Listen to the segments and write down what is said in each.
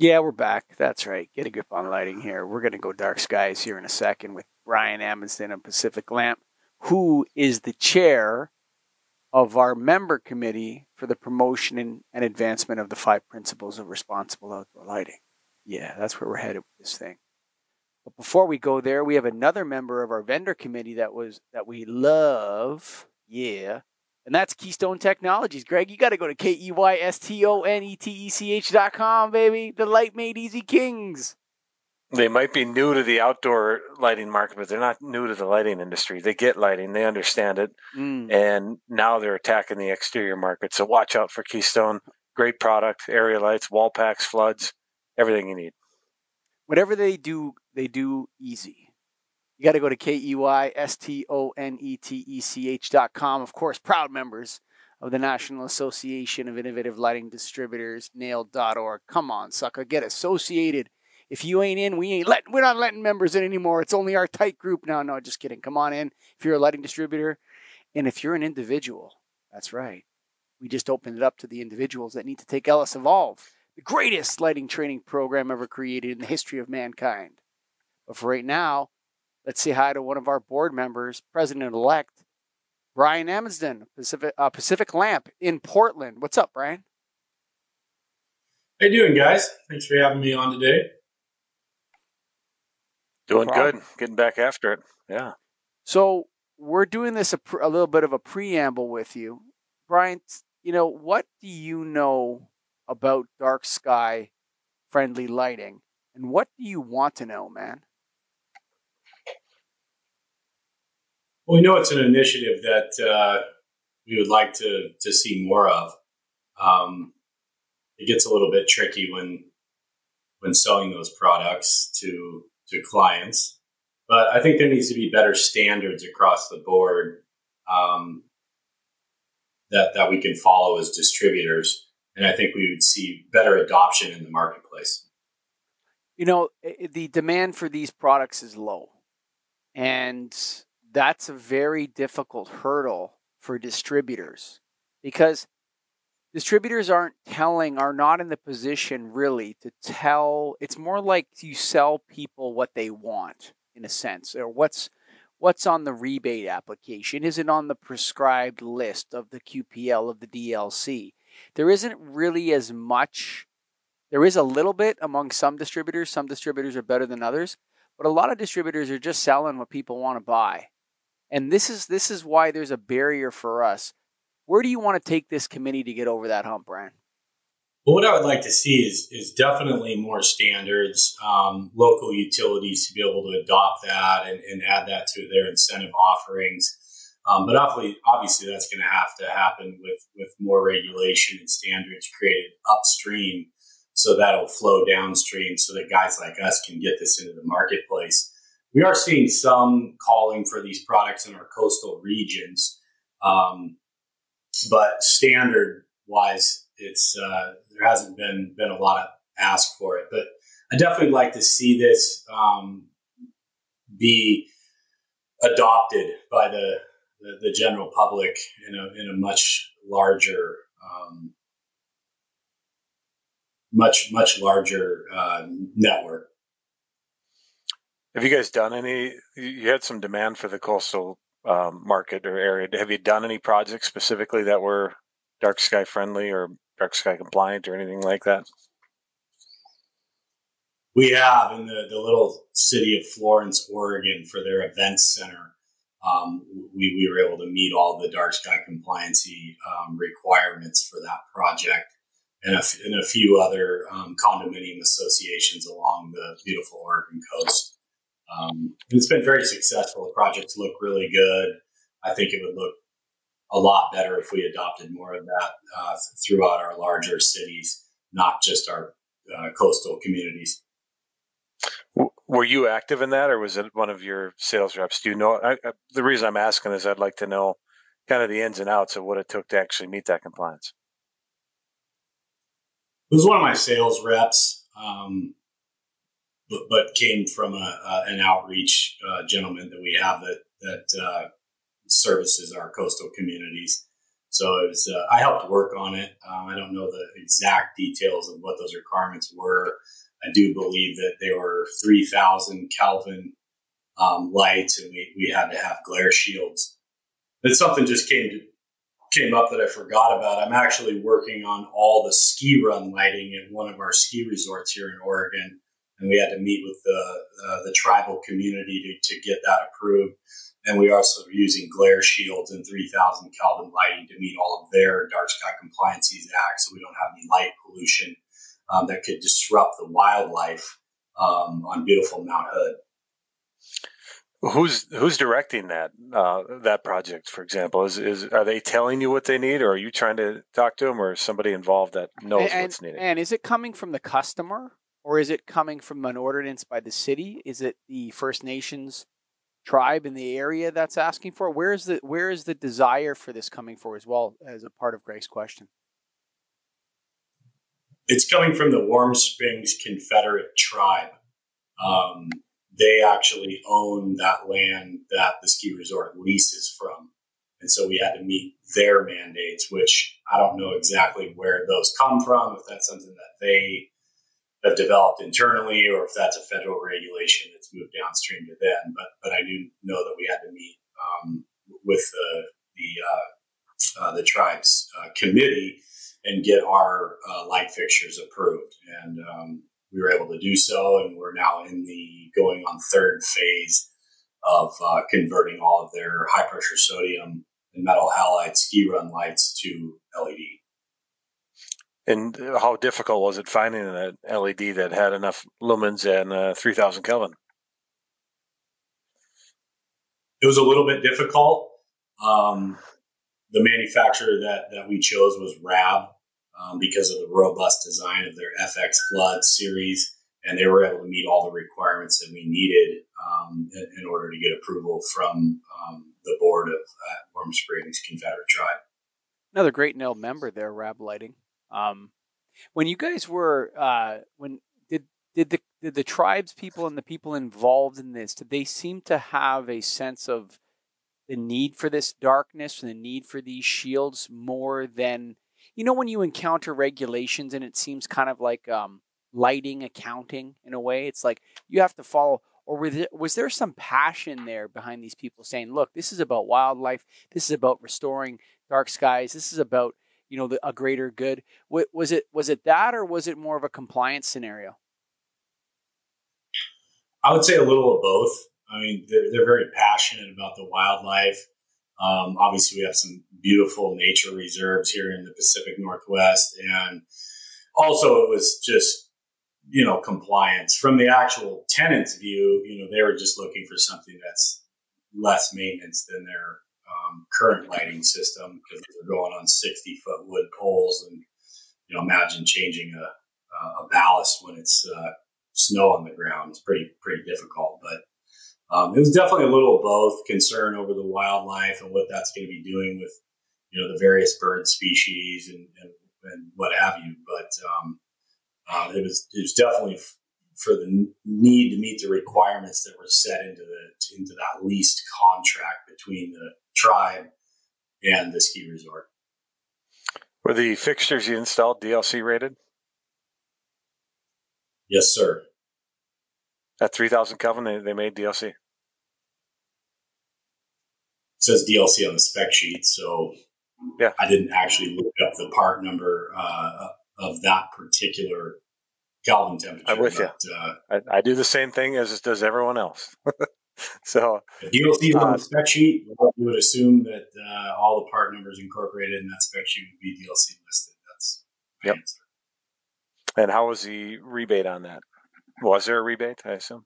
Yeah, we're back. That's right. Get a grip on lighting here. We're going to go dark skies here in a second with Brian Amundsen of Pacific Lamp, who is the chair of our member committee for the promotion and, and advancement of the five principles of responsible outdoor lighting. Yeah, that's where we're headed with this thing. But before we go there, we have another member of our vendor committee that was that we love. Yeah, and that's Keystone Technologies. Greg, you got to go to K E Y S T O N E T E C H dot com, baby. The Light Made Easy Kings. They might be new to the outdoor lighting market, but they're not new to the lighting industry. They get lighting, they understand it, mm. and now they're attacking the exterior market. So watch out for Keystone. Great product, area lights, wall packs, floods, everything you need. Whatever they do, they do easy. You got to go to K E Y S T O N E T E C H dot com. Of course, proud members of the National Association of Innovative Lighting Distributors, naild.org. Come on, sucker, get associated. If you ain't in, we ain't letting, we're not letting members in anymore. It's only our tight group now. No, just kidding. Come on in if you're a lighting distributor. And if you're an individual, that's right. We just opened it up to the individuals that need to take Ellis Evolve, the greatest lighting training program ever created in the history of mankind. But for right now, Let's say hi to one of our board members, President elect Brian Amundsen, Pacific, uh, Pacific Lamp in Portland. What's up, Brian? How you doing, guys? Thanks for having me on today. Doing no good. Getting back after it. Yeah. So we're doing this a, a little bit of a preamble with you, Brian. You know what do you know about dark sky friendly lighting, and what do you want to know, man? Well, we know it's an initiative that uh, we would like to to see more of. Um, it gets a little bit tricky when when selling those products to to clients, but I think there needs to be better standards across the board um, that that we can follow as distributors, and I think we would see better adoption in the marketplace. You know, the demand for these products is low, and that's a very difficult hurdle for distributors because distributors aren't telling are not in the position really to tell it's more like you sell people what they want in a sense or what's what's on the rebate application is it on the prescribed list of the QPL of the DLC there isn't really as much there is a little bit among some distributors some distributors are better than others but a lot of distributors are just selling what people want to buy and this is this is why there's a barrier for us. Where do you want to take this committee to get over that hump, Brian? Well, what I would like to see is is definitely more standards, um, local utilities to be able to adopt that and, and add that to their incentive offerings. Um, but obviously, obviously, that's going to have to happen with with more regulation and standards created upstream, so that'll flow downstream, so that guys like us can get this into the marketplace we are seeing some calling for these products in our coastal regions, um, but standard wise, it's uh, there hasn't been been a lot of ask for it. But I definitely like to see this um, be adopted by the, the, the general public in a in a much larger um, much much larger uh, network. Have you guys done any? You had some demand for the coastal um, market or area. Have you done any projects specifically that were dark sky friendly or dark sky compliant or anything like that? We have in the, the little city of Florence, Oregon, for their events center. Um, we, we were able to meet all the dark sky compliancy um, requirements for that project and a, and a few other um, condominium associations along the beautiful Oregon coast. Um, it's been very successful. The projects look really good. I think it would look a lot better if we adopted more of that uh, throughout our larger cities, not just our uh, coastal communities. Were you active in that, or was it one of your sales reps? Do you know? I, I, the reason I'm asking is I'd like to know kind of the ins and outs of what it took to actually meet that compliance. It was one of my sales reps. Um, but, but came from a, an outreach uh, gentleman that we have that that uh, services our coastal communities. So it was, uh, I helped work on it. Um, I don't know the exact details of what those requirements were. I do believe that they were 3000 Kelvin um, lights and we, we had to have glare shields. But something just came to, came up that I forgot about. I'm actually working on all the ski run lighting at one of our ski resorts here in Oregon. And we had to meet with the, uh, the tribal community to, to get that approved. And we also are using glare shields and 3000 Kelvin lighting to meet all of their dark sky compliances act so we don't have any light pollution um, that could disrupt the wildlife um, on beautiful Mount Hood. Who's who's directing that uh, that project? For example, is is are they telling you what they need, or are you trying to talk to them, or somebody involved that knows and, what's needed? And is it coming from the customer, or is it coming from an ordinance by the city? Is it the First Nations tribe in the area that's asking for? Where is the where is the desire for this coming for as well as a part of Greg's question? It's coming from the Warm Springs Confederate tribe. Um, they actually own that land that the ski resort leases from. And so we had to meet their mandates, which I don't know exactly where those come from, if that's something that they have developed internally or if that's a federal regulation that's moved downstream to them. But, but I do know that we had to meet um, with the, the, uh, uh, the tribe's uh, committee and get our uh, light fixtures approved. And um, we were able to do so, and we're now in the going on third phase of uh, converting all of their high pressure sodium and metal halide ski run lights to LED. And how difficult was it finding an LED that had enough lumens and uh, 3000 Kelvin? It was a little bit difficult. Um, the manufacturer that, that we chose was RAB, um, because of the robust design of their FX Flood series, and they were able to meet all the requirements that we needed um, in, in, order to get approval from um, the board of uh, Warm Springs Confederate Tribe. Another great nailed member there, RAB Lighting. Um, when you guys were uh, when did did the did the tribes people and the people involved in this did they seem to have a sense of the need for this darkness and the need for these shields more than you know when you encounter regulations and it seems kind of like um, lighting accounting in a way? It's like you have to follow or was there, was there some passion there behind these people saying look this is about wildlife. This is about restoring dark skies. This is about you know the, a greater good. Was it was it that or was it more of a compliance scenario? I would say a little of both. I mean they're, they're very passionate about the wildlife. Um, obviously, we have some beautiful nature reserves here in the Pacific Northwest, and also it was just you know compliance. From the actual tenant's view. You know, they were just looking for something that's less maintenance than their um, current lighting system because they're going on sixty foot wood poles, and you know, imagine changing a a ballast when it's uh, snow on the ground. It's pretty pretty difficult, but um, it was definitely a little both concern over the wildlife and what that's going to be doing with, you know, the various bird species and, and, and what have you. But um, uh, it was it was definitely for the need to meet the requirements that were set into the into that leased contract between the tribe and the ski resort. Were the fixtures you installed DLC rated? Yes, sir. At 3000 Kelvin, they, they made DLC. It says DLC on the spec sheet, so yeah, I didn't actually look up the part number uh, of that particular Kelvin temperature. I'm with but, you. Uh, I, I, do the same thing as does everyone else. so DLC on the uh, spec sheet, you would assume that uh, all the part numbers incorporated in that spec sheet would be DLC listed. That's yep. Answer. And how was the rebate on that? Was there a rebate? I assume.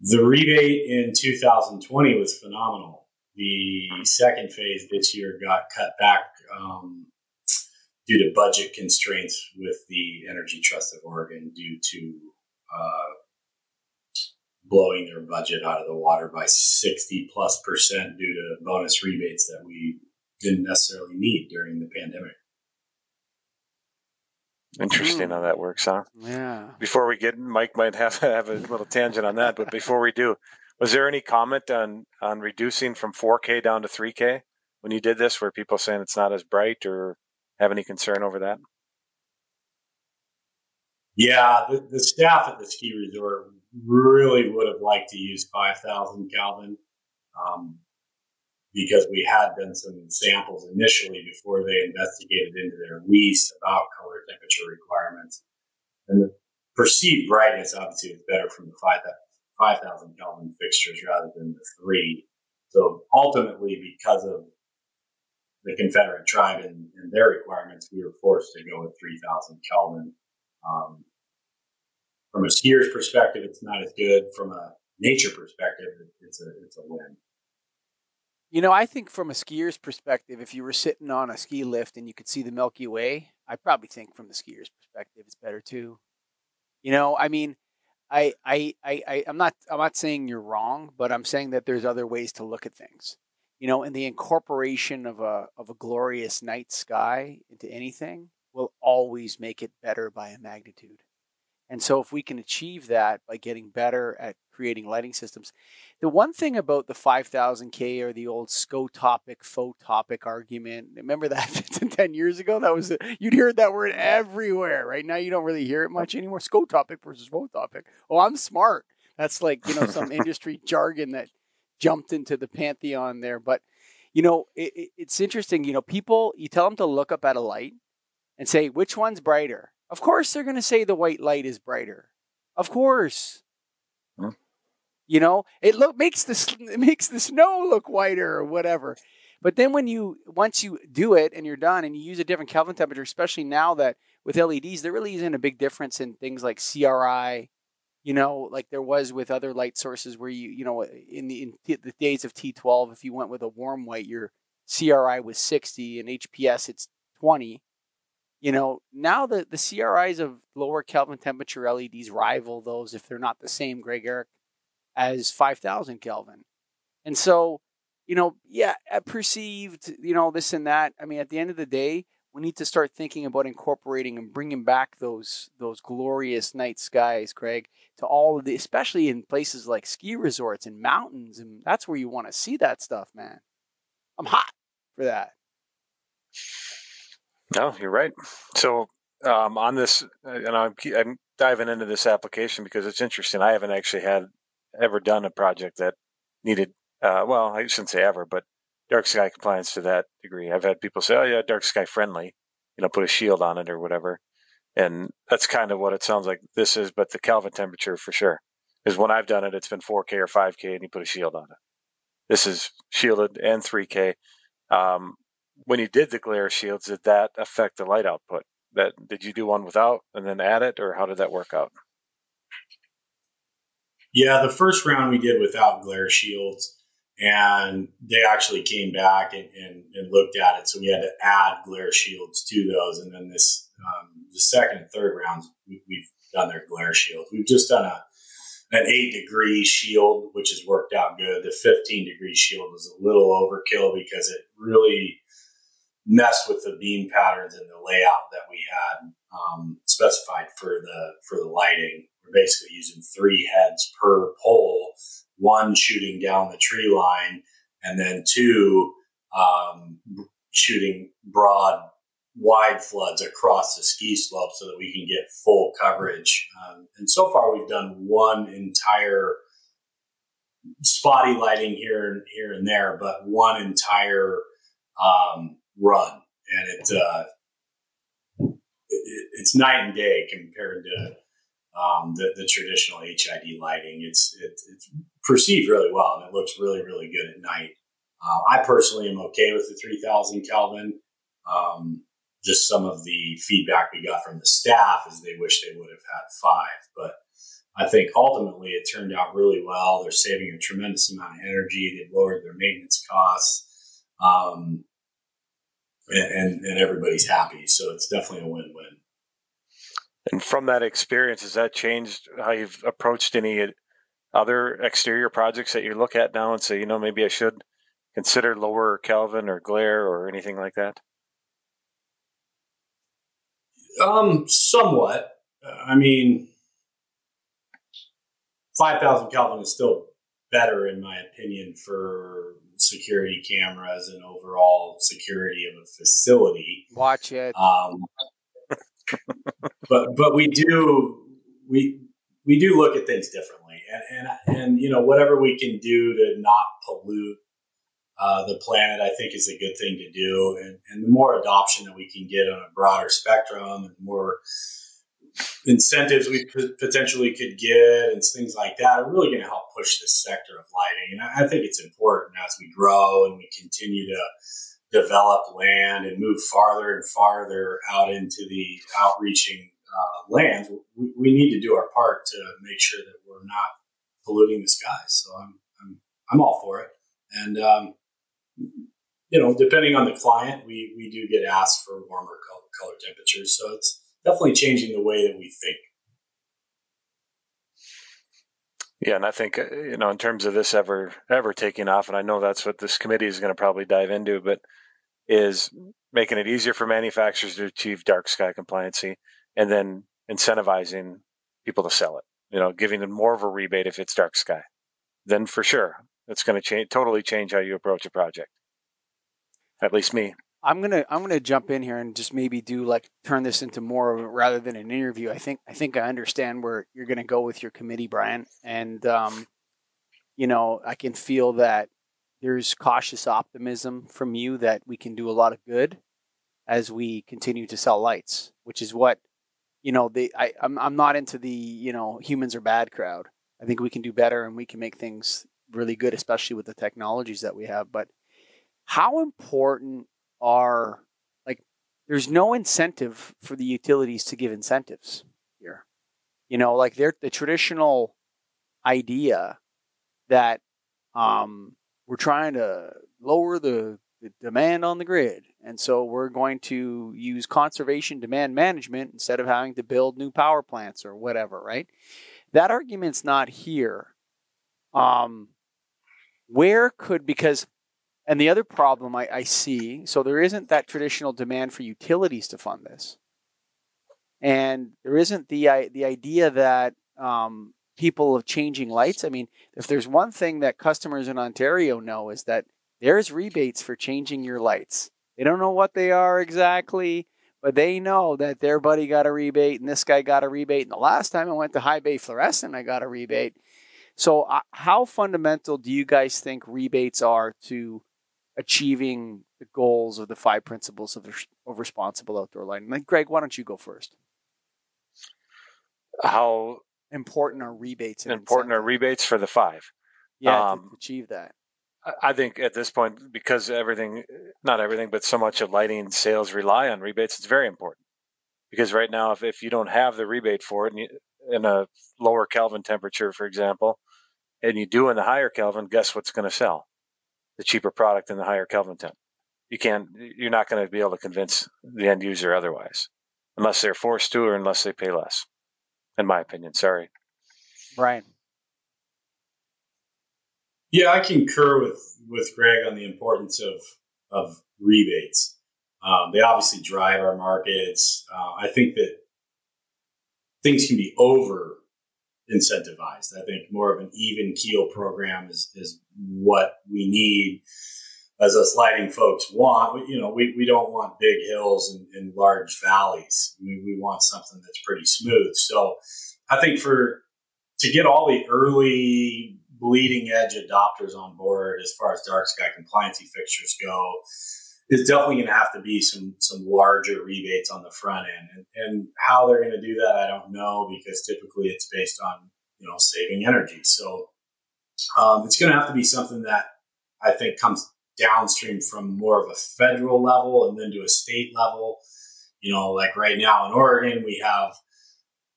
The rebate in 2020 was phenomenal. The second phase this year got cut back um, due to budget constraints with the Energy Trust of Oregon due to uh, blowing their budget out of the water by 60 plus percent due to bonus rebates that we didn't necessarily need during the pandemic. Interesting mm. how that works, huh? Yeah. Before we get, Mike might have have a little tangent on that, but before we do, was there any comment on on reducing from 4K down to 3K when you did this? Were people saying it's not as bright or have any concern over that? Yeah, the, the staff at the ski resort really would have liked to use 5,000 Kelvin um, because we had done some samples initially before they investigated into their lease about color temperature requirements. And the perceived brightness obviously is better from the 5,000 Kelvin fixtures rather than the three. So ultimately, because of the Confederate tribe and, and their requirements, we were forced to go with 3,000 Kelvin. Um, from a skier's perspective, it's not as good. From a nature perspective, it's a it's a win. You know, I think from a skier's perspective, if you were sitting on a ski lift and you could see the Milky Way, I probably think from the skier's perspective, it's better too. You know, I mean, I, I, I, I, am not, I'm not saying you're wrong, but I'm saying that there's other ways to look at things. You know, and the incorporation of a of a glorious night sky into anything will always make it better by a magnitude. And so, if we can achieve that by getting better at creating lighting systems, the one thing about the 5000K or the old scotopic, photopic argument, remember that 10 years ago? That was, you'd hear that word everywhere. Right now, you don't really hear it much anymore. Scotopic versus photopic. Oh, I'm smart. That's like, you know, some industry jargon that jumped into the pantheon there. But, you know, it, it's interesting. You know, people, you tell them to look up at a light and say, which one's brighter? Of course, they're going to say the white light is brighter. Of course. Hmm. You know, it look makes the it makes the snow look whiter or whatever. But then when you once you do it and you're done and you use a different Kelvin temperature, especially now that with LEDs, there really isn't a big difference in things like CRI, you know, like there was with other light sources where you, you know, in the in the days of T12, if you went with a warm white, your CRI was 60 and HPS it's 20 you know, now the, the CRIs of lower Kelvin temperature LEDs rival those, if they're not the same, Greg Eric, as 5000 Kelvin. And so, you know, yeah, perceived, you know, this and that. I mean, at the end of the day, we need to start thinking about incorporating and bringing back those those glorious night skies, Craig, to all of the, especially in places like ski resorts and mountains, and that's where you want to see that stuff, man. I'm hot for that. No, you're right. So um, on this, uh, and I'm, I'm diving into this application because it's interesting. I haven't actually had ever done a project that needed, uh, well, I shouldn't say ever, but dark sky compliance to that degree. I've had people say, "Oh yeah, dark sky friendly," you know, put a shield on it or whatever, and that's kind of what it sounds like this is. But the Kelvin temperature for sure is when I've done it, it's been 4K or 5K, and you put a shield on it. This is shielded and 3K. Um, when you did the glare shields, did that affect the light output? That did you do one without and then add it, or how did that work out? Yeah, the first round we did without glare shields, and they actually came back and, and, and looked at it. So we had to add glare shields to those, and then this um, the second and third rounds we, have done their glare shields. We've just done a an eight degree shield, which has worked out good. The 15 degree shield was a little overkill because it really mess with the beam patterns and the layout that we had um, specified for the for the lighting. We're basically using three heads per pole, one shooting down the tree line, and then two um, shooting broad, wide floods across the ski slope so that we can get full coverage. Um, and so far, we've done one entire spotty lighting here and here and there, but one entire um, run, and it's uh, it, it's night and day compared to um, the, the, traditional HID lighting. It's, it's, it's perceived really well, and it looks really really good at night. Uh, I personally am okay with the 3000 Kelvin. Um, just some of the feedback we got from the staff is they wish they would have had five, but I think ultimately it turned out really well. They're saving a tremendous amount of energy. They've lowered their maintenance costs. Um, and, and everybody's happy. So it's definitely a win-win. And from that experience, has that changed how you've approached any other exterior projects that you look at now and say, you know, maybe I should consider lower Kelvin or glare or anything like that? Um, somewhat. I mean, 5,000 Kelvin is still better, in my opinion, for security cameras and overall security of a facility. Watch it. Um, but but we do we we do look at things differently, and and and you know whatever we can do to not pollute uh, the planet, I think is a good thing to do. And, and the more adoption that we can get on a broader spectrum, and more incentives we potentially could get, and things like that, are really going to help push this sector of lighting. And I, I think it's important as we grow and we continue to develop land and move farther and farther out into the outreaching uh, land, we, we, need to do our part to make sure that we're not polluting the skies. So I'm, I'm, I'm all for it. And, um, you know, depending on the client, we, we do get asked for warmer color, color temperatures. So it's definitely changing the way that we think. Yeah, and I think uh, you know, in terms of this ever ever taking off, and I know that's what this committee is going to probably dive into, but is making it easier for manufacturers to achieve dark sky compliancy, and then incentivizing people to sell it. You know, giving them more of a rebate if it's dark sky. Then for sure, it's going to change totally change how you approach a project. At least me. I'm gonna I'm gonna jump in here and just maybe do like turn this into more of a, rather than an interview. I think I think I understand where you're gonna go with your committee, Brian, and um, you know I can feel that there's cautious optimism from you that we can do a lot of good as we continue to sell lights, which is what you know. The I I'm I'm not into the you know humans are bad crowd. I think we can do better and we can make things really good, especially with the technologies that we have. But how important are like there's no incentive for the utilities to give incentives here. You know, like they're the traditional idea that um, we're trying to lower the, the demand on the grid. And so we're going to use conservation demand management instead of having to build new power plants or whatever, right? That argument's not here. Um, where could, because and the other problem I, I, see, so there isn't that traditional demand for utilities to fund this, and there isn't the the idea that um, people of changing lights. I mean, if there's one thing that customers in Ontario know is that there's rebates for changing your lights. They don't know what they are exactly, but they know that their buddy got a rebate and this guy got a rebate. And the last time I went to High Bay Fluorescent, I got a rebate. So, uh, how fundamental do you guys think rebates are to achieving the goals of the five principles of, of responsible outdoor lighting. Like, Greg, why don't you go first? How important are rebates? important are rebates for the five? Yeah, um, to achieve that. I think at this point, because everything, not everything, but so much of lighting sales rely on rebates, it's very important. Because right now, if, if you don't have the rebate for it you, in a lower Kelvin temperature, for example, and you do in the higher Kelvin, guess what's going to sell? The cheaper product in the higher Kelvin temp. You can't, you're not going to be able to convince the end user otherwise, unless they're forced to or unless they pay less. In my opinion, sorry. Brian. Yeah, I concur with with Greg on the importance of of rebates. Um, they obviously drive our markets. Uh, I think that things can be over incentivized. I think more of an even keel program is, is what we need as us lighting folks want. You know, we, we don't want big hills and, and large valleys. We, we want something that's pretty smooth. So I think for to get all the early bleeding edge adopters on board as far as dark sky compliancy fixtures go, is definitely going to have to be some some larger rebates on the front end, and, and how they're going to do that, I don't know because typically it's based on you know saving energy. So um, it's going to have to be something that I think comes downstream from more of a federal level and then to a state level. You know, like right now in Oregon, we have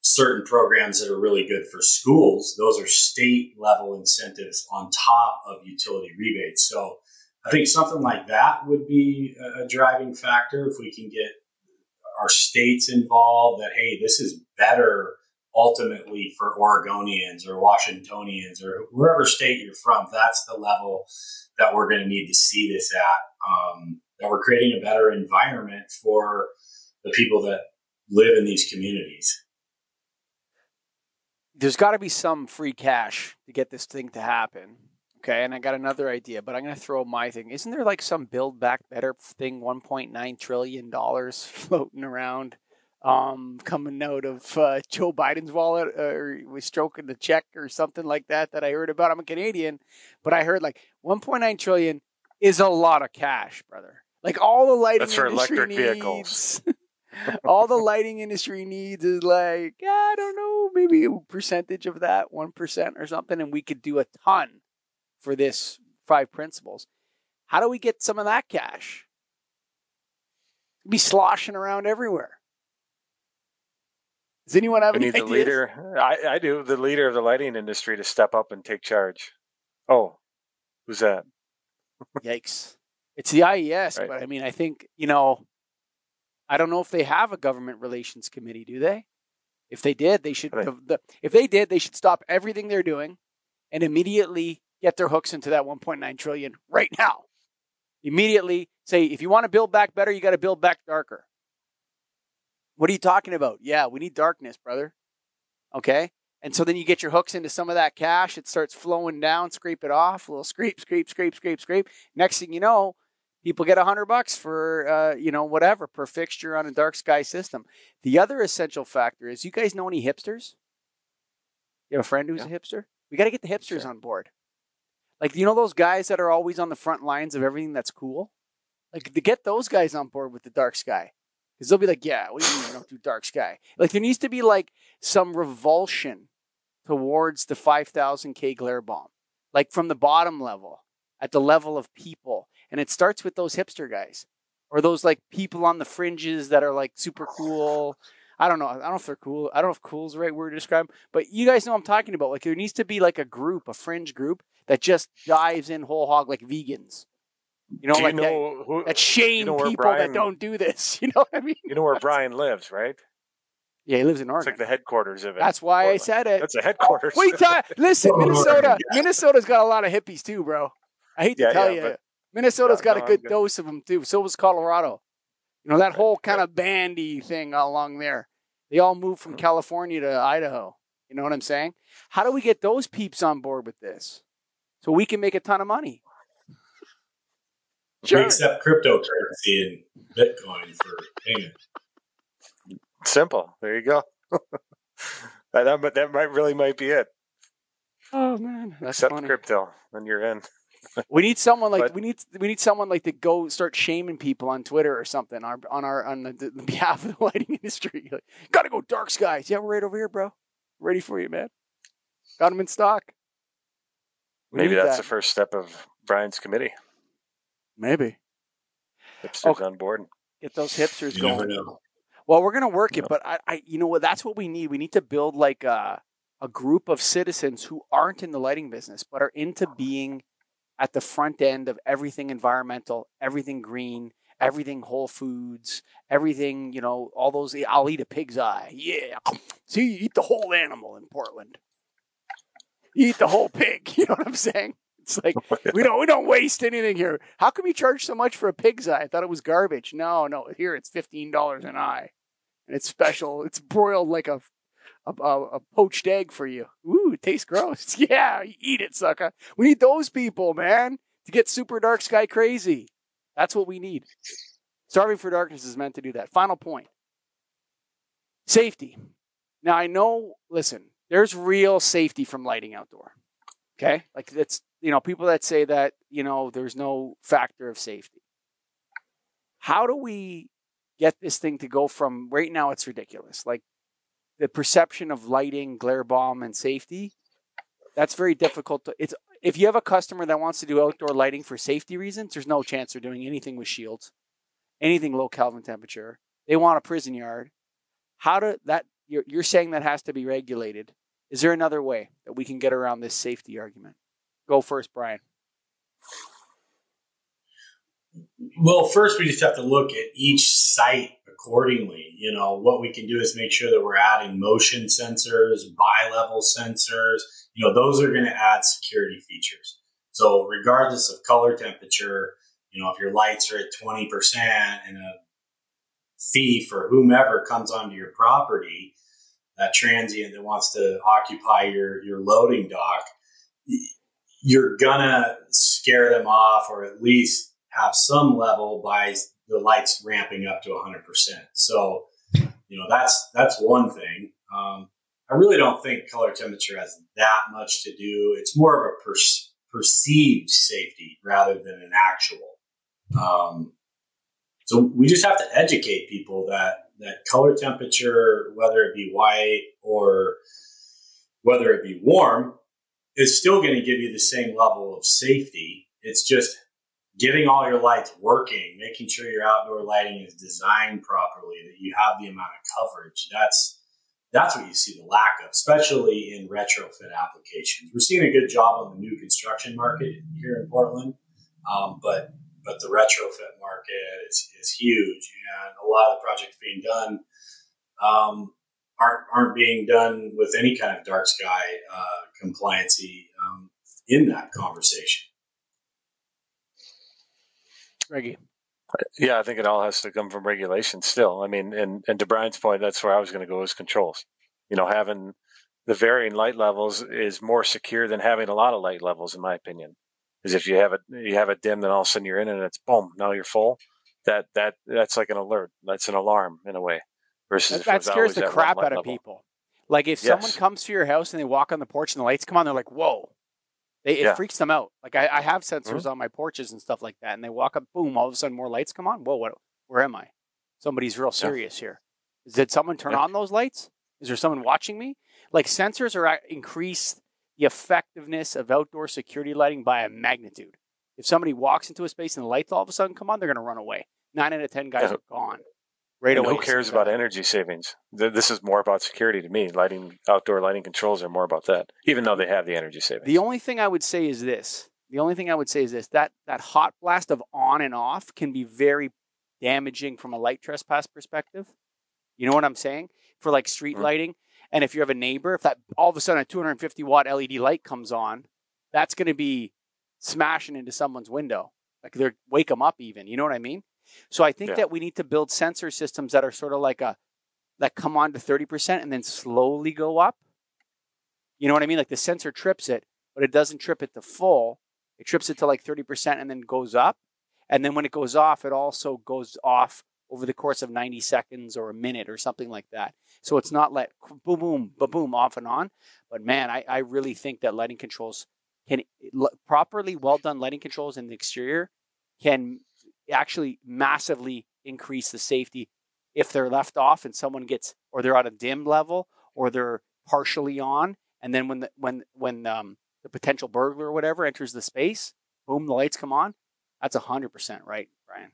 certain programs that are really good for schools. Those are state level incentives on top of utility rebates. So I think something like that would be a driving factor if we can get our states involved that, hey, this is better ultimately for Oregonians or Washingtonians or wherever state you're from. That's the level that we're going to need to see this at. Um, that we're creating a better environment for the people that live in these communities. There's got to be some free cash to get this thing to happen Okay, and I got another idea, but I'm going to throw my thing. Isn't there like some Build Back Better thing, 1.9 trillion dollars floating around, um, coming out of uh, Joe Biden's wallet, uh, or was stroking the check or something like that that I heard about? I'm a Canadian, but I heard like 1.9 trillion is a lot of cash, brother. Like all the lighting That's for industry electric needs, vehicles. all the lighting industry needs is like I don't know, maybe a percentage of that, one percent or something, and we could do a ton for this five principles. How do we get some of that cash? Be sloshing around everywhere. Does anyone have We any need the leader. I, I do. The leader of the lighting industry to step up and take charge. Oh, who's that? Yikes. It's the IES, Right. but I mean, I think, you know, I don't know if they have a government relations committee, do they? If they did, they should, Right. the, if they did, they should stop everything they're doing and immediately get their hooks into that 1.9 trillion right now. Immediately say, if you want to build back better, you got to build back darker. What are you talking about? Yeah, we need darkness, brother. Okay. And so then you get your hooks into some of that cash. It starts flowing down, scrape it off, a little scrape, scrape, scrape, scrape, scrape. Next thing you know, people get a hundred bucks for uh, you know whatever per fixture on a dark sky system. The other essential factor is you guys know any hipsters? You have a friend who's a hipster? We got to get the hipsters Sure. on board. Like you know those guys that are always on the front lines of everything that's cool. Like to get those guys on board with the dark sky. Because they'll be like, yeah, we don't do dark sky? Like there needs to be like some revulsion towards the 5000K glare bomb, like from the bottom level, at the level of people. And it starts with those hipster guys or those like people on the fringes that are like super cool. I don't know. I don't know if they're cool. I don't know if cool is the right word to describe, but you guys know I'm talking about. Like there needs to be like a group, a fringe group that just dives in whole hog like vegans. You know, do you like that, who? that shame know people Brian- that don't do this. You know what I mean? You know where Brian lives, right? Yeah, he lives in It's Oregon. like the headquarters of it. That's why I said it. That's the headquarters. Wait, ti- listen, Oh, Minnesota. Oregon, Minnesota's got a lot of hippies too, bro. I hate to Yeah, tell yeah, you, Minnesota's Yeah, got no, a good, good. dose of them too. So was Colorado. You know that Right, whole kind of bandy thing along there. They all moved from Mhm. California to Idaho. You know what I'm saying? How do we get those peeps on board with this so we can make a ton of money? We accept cryptocurrency and Bitcoin for payment. Simple. There you go. that, that, that might really might be it. Oh man, that's Accept funny. crypto, then you're in. We need someone like But- we need we need someone like to go start shaming people on Twitter or something on on our on the, the behalf of the lighting industry. Like, Gotta go dark skies. Yeah, we're right over here, bro. Ready for you, man. Got them in stock. We Maybe that's that. the first step of Brian's committee. maybe Hipsters Okay. on board. get those hipsters You going. Well, we're gonna work it, but I, I, you know what? That's what we need. We need to build like a, a group of citizens who aren't in the lighting business, but are into being at the front end of everything environmental, everything green, everything whole foods, everything. You know, all those. I'll eat a pig's eye. Yeah. See, you eat the whole animal in Portland. Eat the whole pig. You know what I'm saying? It's like we don't we don't waste anything here. How come you charge so much for a pig's eye? I thought it was garbage. No, no, here it's fifteen dollars an eye, and it's special. It's broiled like a a, a, a poached egg for you. Ooh, it tastes gross. Yeah, eat it, sucker. We need those people, man, to get super dark sky crazy. That's what we need. Starving for Darkness is meant to do that. Final point. Safety. Now I know. Listen, there's real safety from lighting outdoor. Okay, like it's you know people that say that you know there's no factor of safety. How do we get this thing to go from right now? It's ridiculous. Like the perception of lighting, glare bomb, and safety. That's very difficult. To, it's if you have a customer that wants to do outdoor lighting for safety reasons, there's no chance they're doing anything with shields, anything low Kelvin temperature. They want a prison yard. How do that? You're, you're saying that has to be regulated. Is there another way that we can get around this safety argument? Go first, Brian. Well, first we just have to look at each site accordingly. You know, what we can do is make sure that we're adding motion sensors, bi-level sensors. You know, those are going to add security features. So regardless of color temperature, you know, if your lights are at 20% and a thief or whomever comes onto your property, that transient that wants to occupy your, your loading dock, you're gonna scare them off or at least have some level by the lights ramping up to 100%. So, you know, that's that's one thing. Um, I really don't think color temperature has that much to do. It's more of a per- perceived safety rather than an actual. Um, so we just have to educate people that that color temperature, whether it be white or whether it be warm, is still going to give you the same level of safety. It's just getting all your lights working, making sure your outdoor lighting is designed properly, that you have the amount of coverage. That's that's what you see the lack of, especially in retrofit applications. We're seeing a good job on the new construction market here in Portland, um, but but the retrofit market is, is huge, and a lot of the projects being done um, aren't aren't being done with any kind of dark sky uh, compliancy um, in that conversation. Reggie. Yeah, I think it all has to come from regulation still. I mean, and, and to Brian's point, that's where I was going to go is controls. You know, having the varying light levels is more secure than having a lot of light levels, in my opinion. Because if you have it, you have it dim, then all of a sudden you're in and it's boom, now you're full. That that that's like an alert. That's an alarm in a way. Versus that, that scares the crap out of people. Like if yes. someone comes to your house and they walk on the porch and the lights come on, they're like, "Whoa!" They, it yeah. freaks them out. Like I, I have sensors mm-hmm. on my porches and stuff like that, and they walk up, boom, all of a sudden more lights come on. Whoa, what? Where am I? Somebody's real serious yeah. here. Did someone turn yeah. on those lights? Is there someone watching me? Like sensors are increase the effectiveness of outdoor security lighting by a magnitude. If somebody walks into a space and the lights all of a sudden come on, they're going to run away. Nine out of ten guys are gone right and away. Who cares about energy savings? This is more about security to me. Lighting, outdoor lighting controls are more about that, even though they have the energy savings. The only thing I would say is this. The only thing I would say is this: that that hot blast of on and off can be very damaging from a light trespass perspective. You know what I'm saying? For like street mm-hmm. lighting, and if you have a neighbor, if that all of a sudden a 250 watt LED light comes on, that's going to be smashing into someone's window. Like they're wake them up even. You know what I mean? So I think yeah. that we need to build sensor systems that are sort of like a that come on to 30% and then slowly go up. You know what I mean? Like the sensor trips it, but it doesn't trip it to full. It trips it to like 30% and then goes up. And then when it goes off, it also goes off over the course of 90 seconds or a minute or something like that. So it's not let boom, boom, boom, boom, off and on. But man, I, I really think that lighting controls can properly well done lighting controls in the exterior can actually massively increase the safety if they're left off and someone gets or they're at a dim level or they're partially on and then when the when when um, the potential burglar or whatever enters the space boom the lights come on that's 100% right brian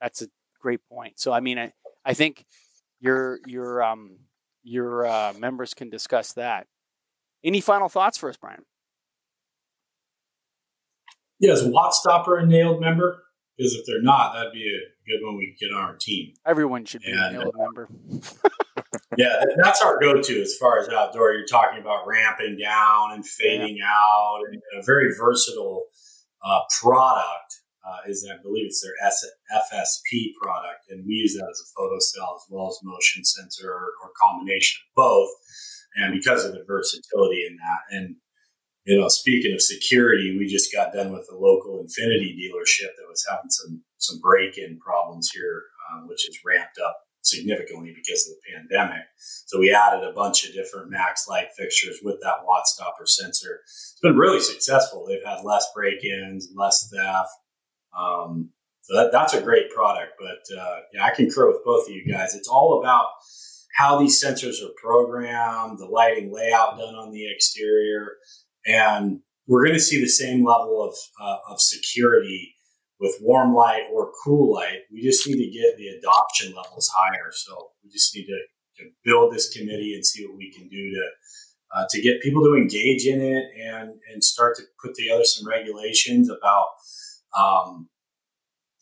that's a great point so i mean i, I think your your um your uh, members can discuss that any final thoughts for us brian yeah is WattStopper a nailed member because if they're not, that'd be a good one we could get on our team. Everyone should be and, a member. yeah, that's our go-to as far as outdoor. You're talking about ramping down and fading yeah. out, and a very versatile uh, product. Uh, is I believe it's their FSP product, and we use that as a photo cell as well as motion sensor or, combination of both. And because of the versatility in that, and you know, speaking of security, we just got done with a local Infiniti dealership that was having some some break-in problems here, um, which has ramped up significantly because of the pandemic. So we added a bunch of different MaxLite fixtures with that WattStopper sensor. It's been really successful. They've had less break-ins, less theft. Um, so that, that's a great product. But uh, yeah, I concur with both of you guys. It's all about how these sensors are programmed, the lighting layout done on the exterior, and we're going to see the same level of, uh, of security with warm light or cool light. We just need to get the adoption levels higher. So we just need to, to build this committee and see what we can do to uh, to get people to engage in it and and start to put together some regulations about um,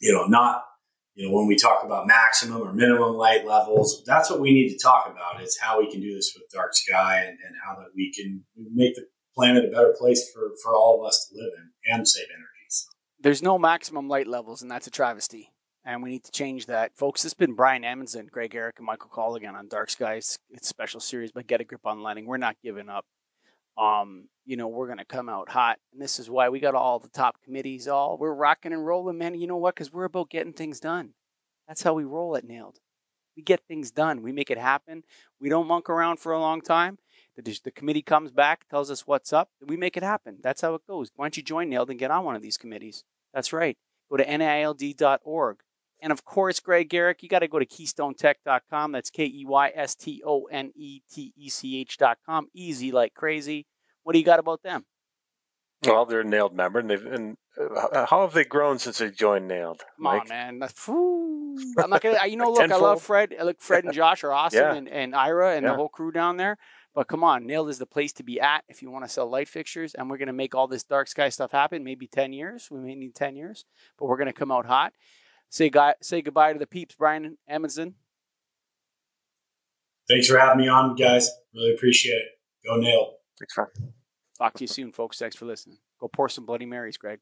you know not you know when we talk about maximum or minimum light levels that's what we need to talk about is how we can do this with dark sky and, and how that we can make the planet a better place for, for all of us to live in and save energy. So. There's no maximum light levels, and that's a travesty. And we need to change that. Folks, this has been Brian Amundsen, Greg Eric, and Michael Colligan on Dark Skies. It's special series, but get a grip on lighting. We're not giving up. um, you know, we're going to come out hot. And this is why we got all the top committees all, we're rocking and rolling, man. You know what? Because we're about getting things done. That's how we roll at Nailed. We get things done. We make it happen. We don't monk around for a long time. The, the committee comes back, tells us what's up, we make it happen. That's how it goes. Why don't you join Nailed and get on one of these committees? That's right. Go to naild.org. And of course, Greg Garrick, you got to go to keystonetech.com. That's K E Y S T O N E T E C H.com. Easy like crazy. What do you got about them? Well, they're a NAILD member, and they've and uh, how have they grown since they joined NAILD? Come Mike? on, man. I'm not gonna. You know, look, tenfold? I love Fred. Look, Fred and Josh are awesome, yeah. and, and Ira and yeah. the whole crew down there. But come on, NAILD is the place to be at if you want to sell light fixtures, and we're gonna make all this dark sky stuff happen. Maybe ten years. We may need ten years, but we're gonna come out hot. Say guy, say goodbye to the peeps, Brian and Amundsen. Thanks for having me on, guys. Really appreciate it. Go NAILD. Thanks, man. Talk to you soon, folks. Thanks for listening. Go pour some Bloody Marys, Greg.